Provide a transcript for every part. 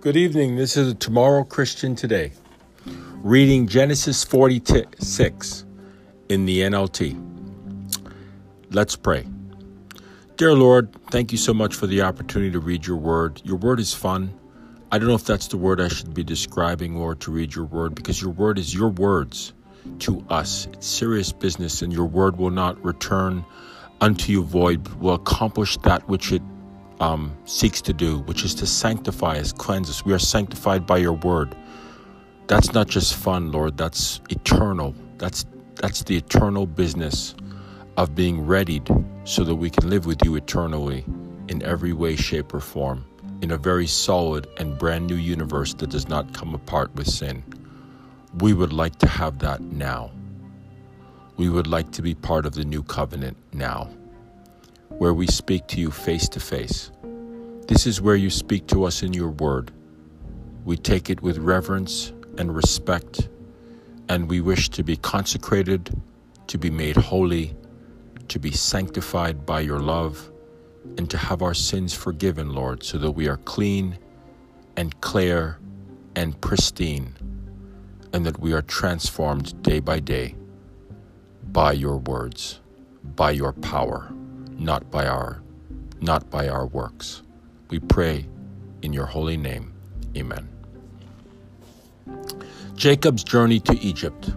Good evening. This is Tomorrow Christian Today, reading Genesis 46 in the NLT. Let's pray. Dear Lord, thank you so much for the opportunity to read your word. Your word is fun. I don't know if that's the word I should be describing, Lord, to read your word, because your word is your words to us. It's serious business, and your word will not return unto you void, will accomplish that which it um, seeks to do, which is to sanctify us, cleanse us. We are sanctified by your word. That's not just fun, Lord. That's eternal. That's that's the eternal business of being readied so that we can live with you eternally in every way, shape, or form, in a very solid and brand new universe that does not come apart with sin. We would like to have that now. We would like to be part of the new covenant now where we speak to you face to face. This is where you speak to us in your word. We take it with reverence and respect, and we wish to be consecrated, to be made holy, to be sanctified by your love, and to have our sins forgiven, Lord, so that we are clean and clear and pristine, and that we are transformed day by day by your words, by your power not by our not by our works. We pray in your holy name. Amen. Jacob's journey to Egypt.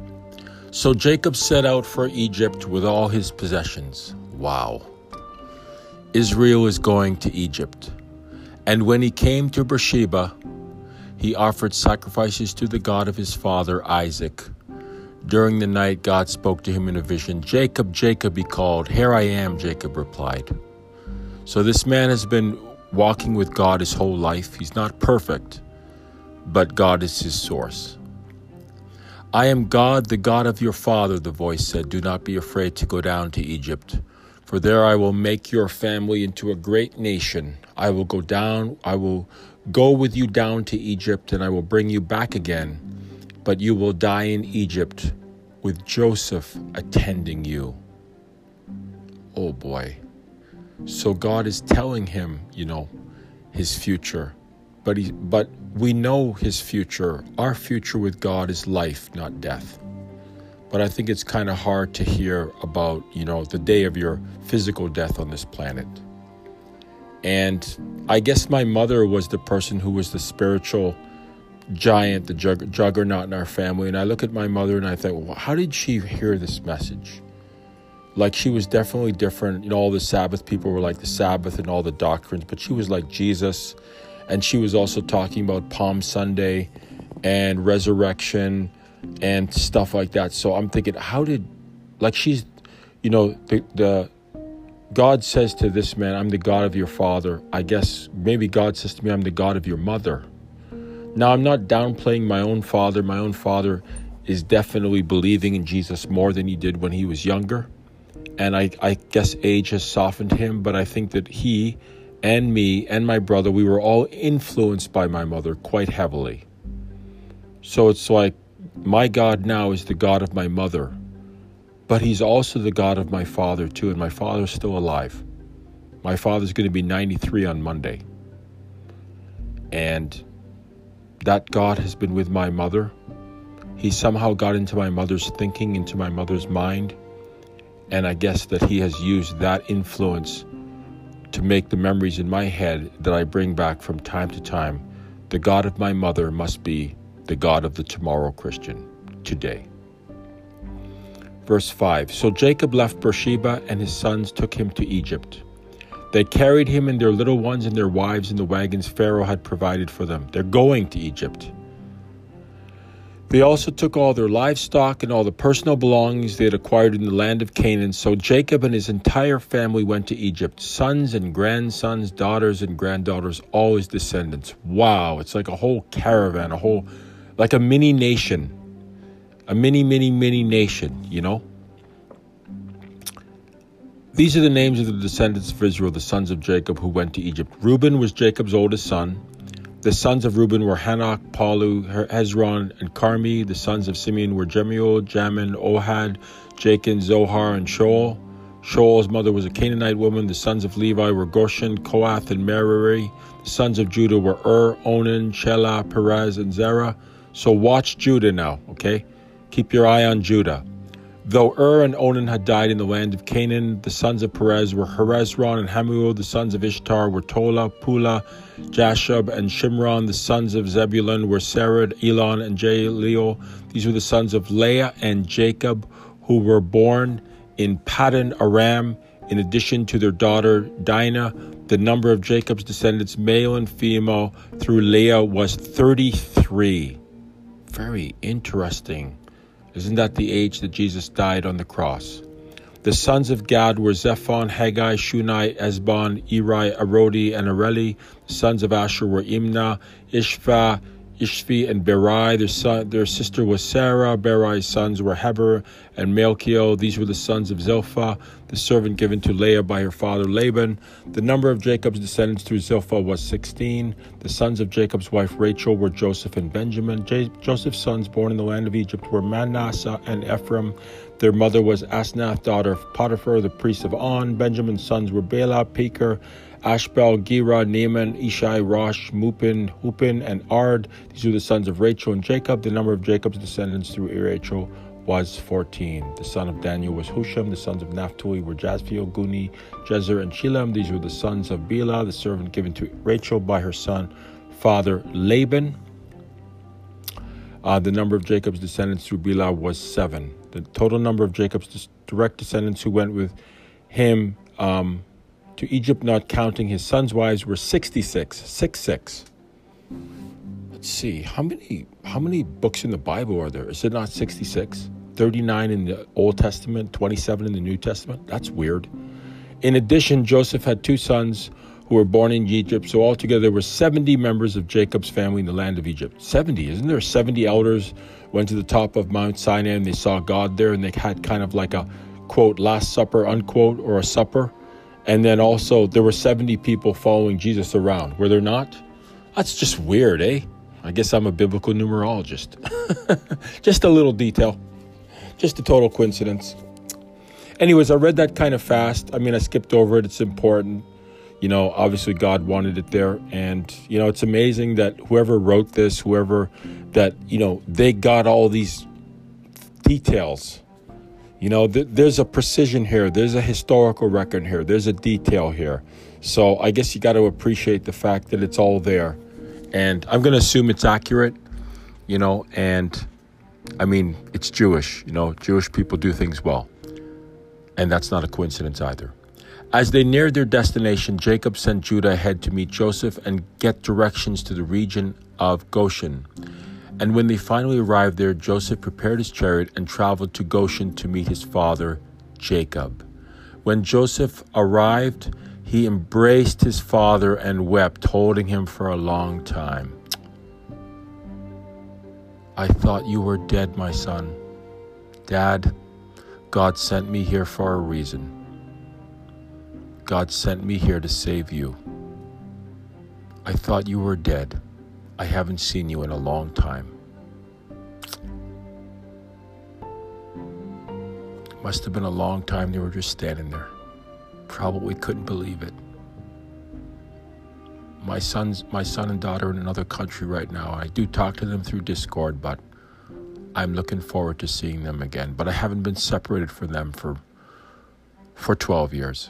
So Jacob set out for Egypt with all his possessions. Wow. Israel is going to Egypt. And when he came to Beersheba, he offered sacrifices to the God of his father Isaac during the night, God spoke to him in a vision. Jacob, Jacob, he called. Here I am, Jacob replied. So this man has been walking with God his whole life. He's not perfect, but God is his source. I am God, the God of your father, the voice said. Do not be afraid to go down to Egypt, for there I will make your family into a great nation. I will go down, I will go with you down to Egypt, and I will bring you back again but you will die in Egypt with Joseph attending you. Oh boy. So God is telling him, you know, his future. But he but we know his future. Our future with God is life, not death. But I think it's kind of hard to hear about, you know, the day of your physical death on this planet. And I guess my mother was the person who was the spiritual giant, the jug- juggernaut in our family. And I look at my mother and I think, well, how did she hear this message? Like she was definitely different. You know, all the Sabbath people were like the Sabbath and all the doctrines, but she was like Jesus. And she was also talking about Palm Sunday and resurrection and stuff like that. So I'm thinking, how did, like, she's, you know, the, the, God says to this man, I'm the God of your father. I guess maybe God says to me, I'm the God of your mother. Now, I'm not downplaying my own father. My own father is definitely believing in Jesus more than he did when he was younger. And I, I guess age has softened him, but I think that he and me and my brother, we were all influenced by my mother quite heavily. So it's like my God now is the God of my mother, but he's also the God of my father too, and my father's still alive. My father's going to be 93 on Monday. And that God has been with my mother. He somehow got into my mother's thinking, into my mother's mind. And I guess that He has used that influence to make the memories in my head that I bring back from time to time. The God of my mother must be the God of the tomorrow Christian today. Verse 5 So Jacob left Beersheba, and his sons took him to Egypt. They carried him and their little ones and their wives in the wagons Pharaoh had provided for them. They're going to Egypt. They also took all their livestock and all the personal belongings they had acquired in the land of Canaan. So Jacob and his entire family went to Egypt sons and grandsons, daughters and granddaughters, all his descendants. Wow, it's like a whole caravan, a whole, like a mini nation. A mini, mini, mini nation, you know? These are the names of the descendants of Israel, the sons of Jacob who went to Egypt. Reuben was Jacob's oldest son. The sons of Reuben were Hanoch, Pallu, Hezron, and Carmi. The sons of Simeon were Jemuel, Jamin, Ohad, Jachin, Zohar, and Shaul. Shaul's mother was a Canaanite woman. The sons of Levi were Gershon, Kohath, and Merari. The sons of Judah were Ur, Onan, Shelah, Perez, and Zerah. So watch Judah now, okay? Keep your eye on Judah. Though Ur and Onan had died in the land of Canaan, the sons of Perez were Hezron and Hamul. The sons of Issachar were Tola, Pula, Jashub, and Shimron. The sons of Zebulun were Sered, Elon, and Jahleel. These were the sons of Leah and Jacob, who were born in Paddan Aram. In addition to their daughter Dinah, the number of Jacob's descendants, male and female, through Leah was 33. Very interesting. Isn't that the age that Jesus died on the cross? The sons of Gad were Zephon, Haggai, Shunai, Ezbon, Eri, Arodi, and Areli. The sons of Asher were Imnah, Ishva, Ishvi, and Berai. Their, son, their sister was Sarah. Berai's sons were Heber and Malkiel. These were the sons of Zilpah, the servant given to Leah by her father Laban. The number of Jacob's descendants through Zilpah was 16. The sons of Jacob's wife Rachel were Joseph and Benjamin. J- Joseph's sons born in the land of Egypt were Manasseh and Ephraim. Their mother was Asnath, daughter of Potiphar, the priest of On. Benjamin's sons were Bela, Peker, Ashbel, Gera, Naaman, Ishai, Rosh, Muppim, Huppim, and Ard. These were the sons of Rachel and Jacob. The number of Jacob's descendants through Rachel was 14. The son of Daniel was Husham. The sons of Naphtali were Jazfiel, Guni, Jezer, and Shilam. These were the sons of Bilhah, the servant given to Rachel by her son, father Laban. Uh, the number of Jacob's descendants through Bilhah was seven. The total number of Jacob's direct descendants who went with him um, to Egypt, not counting his sons' wives, were 66. Six, six. Let's see, how many how many books in the Bible are there? Is it not 66? 39 in the Old Testament, 27 in the New Testament? That's weird. In addition, Joseph had two sons who were born in Egypt. So altogether, there were 70 members of Jacob's family in the land of Egypt. 70, isn't there? 70 elders went to the top of Mount Sinai and they saw God there and they had kind of like a quote, Last Supper, unquote, or a supper. And then also, there were 70 people following Jesus around. Were there not? That's just weird, eh? I guess I'm a biblical numerologist. just a little detail. Just a total coincidence. Anyways, I read that kind of fast. I mean, I skipped over it. It's important. You know, obviously God wanted it there. And, you know, it's amazing that whoever wrote this, whoever that, you know, they got all these details you know, th- there's a precision here, there's a historical record here, there's a detail here. So I guess you got to appreciate the fact that it's all there. And I'm going to assume it's accurate, you know, and I mean, it's Jewish, you know, Jewish people do things well. And that's not a coincidence either. As they neared their destination, Jacob sent Judah ahead to meet Joseph and get directions to the region of Goshen. And when they finally arrived there, Joseph prepared his chariot and traveled to Goshen to meet his father, Jacob. When Joseph arrived, he embraced his father and wept, holding him for a long time. I thought you were dead, my son. Dad, God sent me here for a reason. God sent me here to save you. I thought you were dead. I haven't seen you in a long time. Must have been a long time they were just standing there. Probably couldn't believe it. My son's my son and daughter in another country right now. I do talk to them through Discord, but I'm looking forward to seeing them again. But I haven't been separated from them for for 12 years.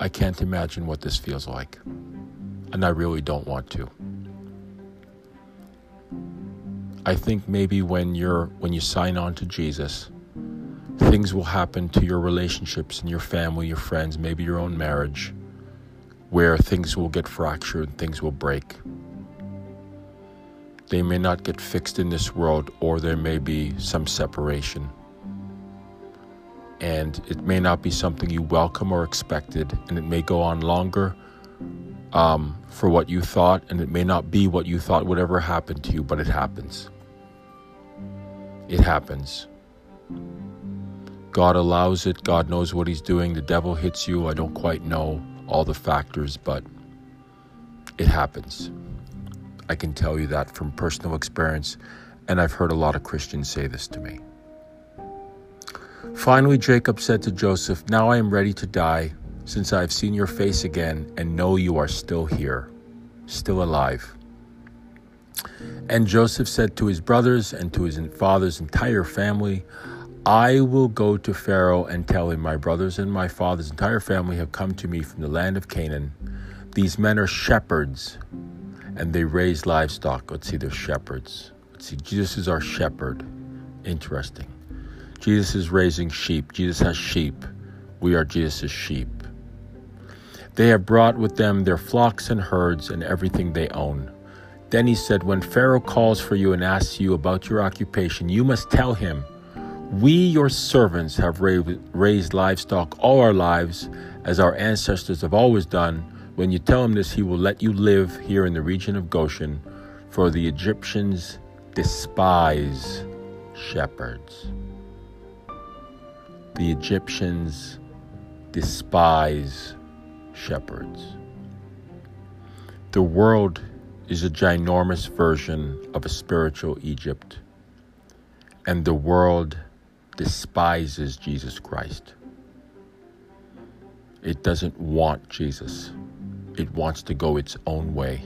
I can't imagine what this feels like and I really don't want to. I think maybe when you're when you sign on to Jesus, things will happen to your relationships and your family, your friends, maybe your own marriage, where things will get fractured, things will break. They may not get fixed in this world, or there may be some separation. And it may not be something you welcome or expected, and it may go on longer um, for what you thought, and it may not be what you thought would ever happen to you, but it happens. It happens. God allows it. God knows what He's doing. The devil hits you. I don't quite know all the factors, but it happens. I can tell you that from personal experience, and I've heard a lot of Christians say this to me. Finally, Jacob said to Joseph, Now I am ready to die, since I have seen your face again and know you are still here, still alive. And Joseph said to his brothers and to his father's entire family, I will go to Pharaoh and tell him, My brothers and my father's entire family have come to me from the land of Canaan. These men are shepherds, and they raise livestock. Let's see, they're shepherds. Let's see, Jesus is our shepherd. Interesting. Jesus is raising sheep. Jesus has sheep. We are Jesus' sheep. They have brought with them their flocks and herds and everything they own. Then he said, When Pharaoh calls for you and asks you about your occupation, you must tell him, We, your servants, have raised livestock all our lives, as our ancestors have always done. When you tell him this, he will let you live here in the region of Goshen, for the Egyptians despise shepherds. The Egyptians despise shepherds. The world is a ginormous version of a spiritual Egypt, and the world despises Jesus Christ. It doesn't want Jesus, it wants to go its own way.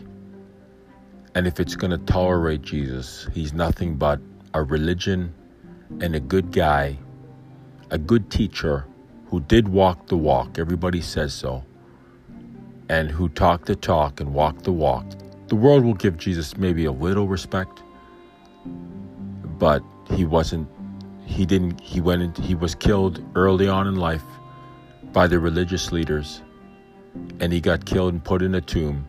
And if it's going to tolerate Jesus, he's nothing but a religion and a good guy, a good teacher who did walk the walk. Everybody says so. And who talk the talk and walk the walk the world will give Jesus maybe a little respect, but he wasn't, he didn't, he went into, he was killed early on in life by the religious leaders, and he got killed and put in a tomb.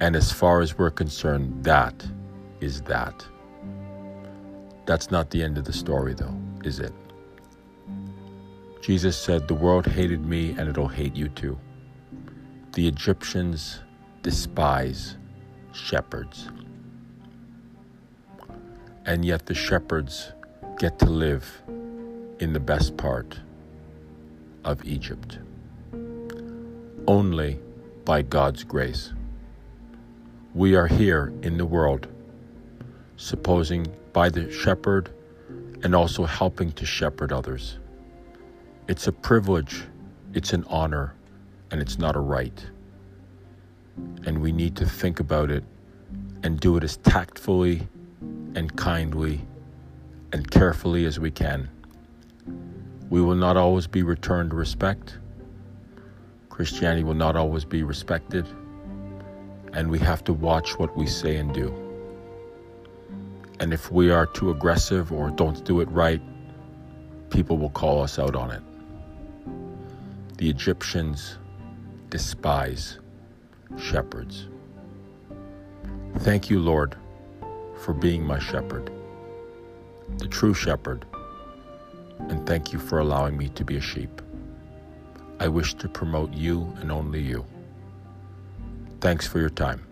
And as far as we're concerned, that is that. That's not the end of the story, though, is it? Jesus said, The world hated me and it'll hate you too. The Egyptians despise shepherds. And yet the shepherds get to live in the best part of Egypt. Only by God's grace. We are here in the world, supposing by the shepherd and also helping to shepherd others. It's a privilege, it's an honor, and it's not a right and we need to think about it and do it as tactfully and kindly and carefully as we can. We will not always be returned respect. Christianity will not always be respected. And we have to watch what we say and do. And if we are too aggressive or don't do it right, people will call us out on it. The Egyptians despise shepherds. Thank you, Lord, for being my shepherd, the true shepherd, and thank you for allowing me to be a sheep. I wish to promote you and only you. Thanks for your time.